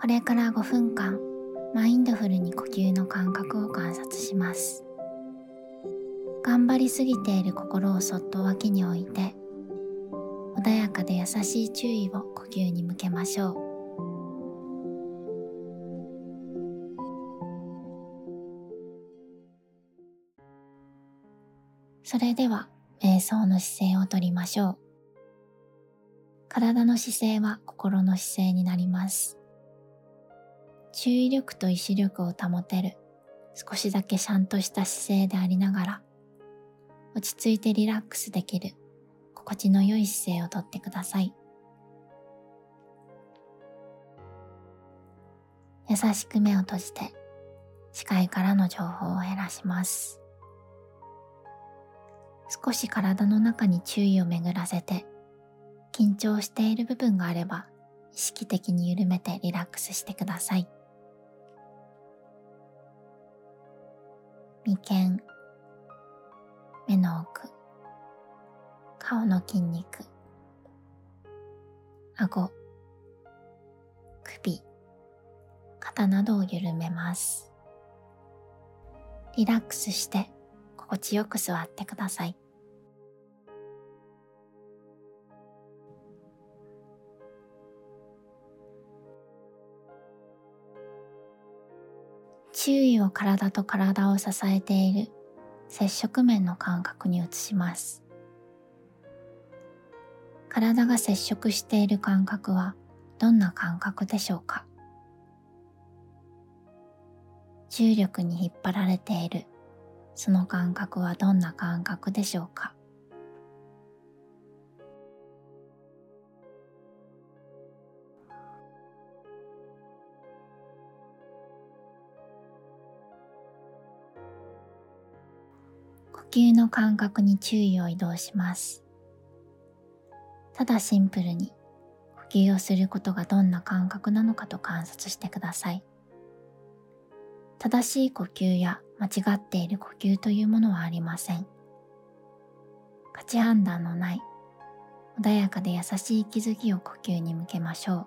これから5分間マインドフルに呼吸の感覚を観察します。頑張りすぎている心をそっと脇に置いて穏やかで優しい注意を呼吸に向けましょう。それでは瞑想の姿勢をとりましょう。体の姿勢は心の姿勢になります。注意力と意志力を保てる。少しだけちゃんとした姿勢でありながら落ち着いてリラックスできる。心地の良い姿勢をとってください。優しく目を閉じて視界からの情報を減らします。少し体の中に注意を巡らせて緊張している部分があれば意識的に緩めてリラックスしてください。眉間目の奥顔の筋肉顎首肩などを緩めます。リラックスして心地よく座ってください。周囲を体と体を支えている接触面の感覚に移します。体が接触している感覚はどんな感覚でしょうか？重力に引っ張られている。その感覚はどんな感覚でしょうか？吸の感覚に注意を移動します。ただシンプルに呼吸をすることがどんな感覚なのかと観察してください。正しい呼吸や間違っている呼吸というものはありません。価値判断のない穏やかで優しい気づきを呼吸に向けましょう。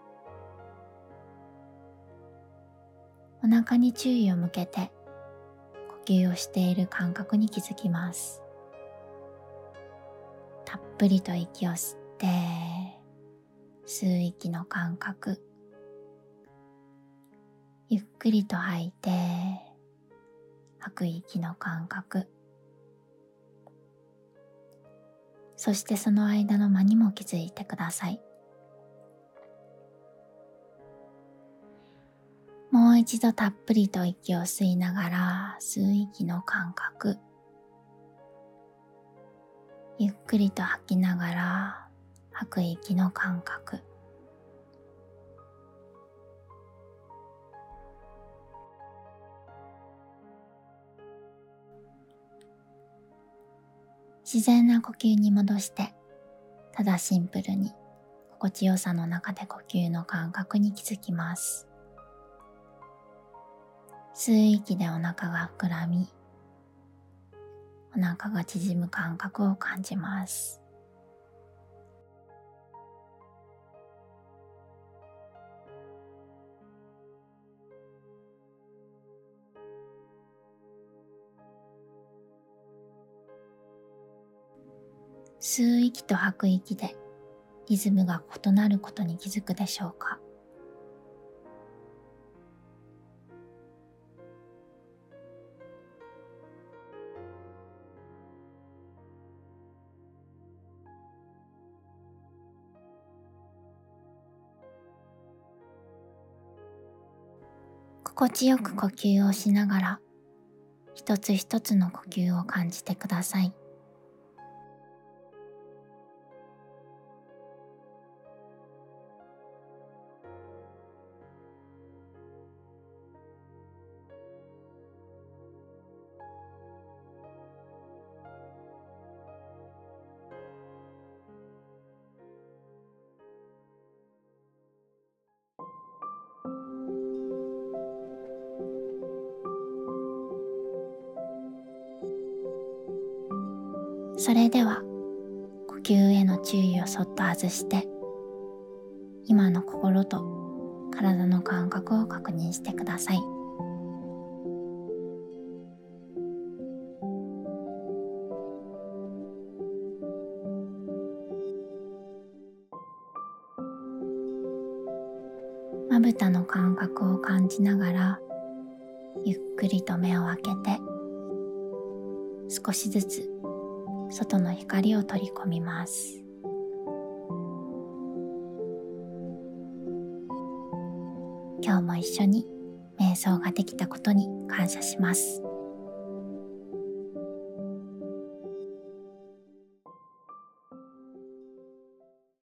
お腹に注意を向けて吸をしている感覚に気づきます。たっぷりと息を吸って吸う息の感覚。ゆっくりと吐いて吐く息の感覚。そしてその間の間にも気づいてください。一度たっぷりと息を吸いながら吸う息の感覚ゆっくりと吐きながら吐く息の感覚自然な呼吸に戻してただシンプルに心地よさの中で呼吸の感覚に気づきます。吸う息でお腹が膨らみお腹が縮む感覚を感じます。吸う息と吐く息でリズムが異なることに気づくでしょうか？心地よく呼吸をしながら一つ一つの呼吸を感じてください。それでは呼吸への注意をそっと外して今の心と体の感覚を確認してください。まぶたの感覚を感じながらゆっくりと目を開けて少しずつ外の光を取り込みます。今日も一緒に瞑想ができたことに感謝します。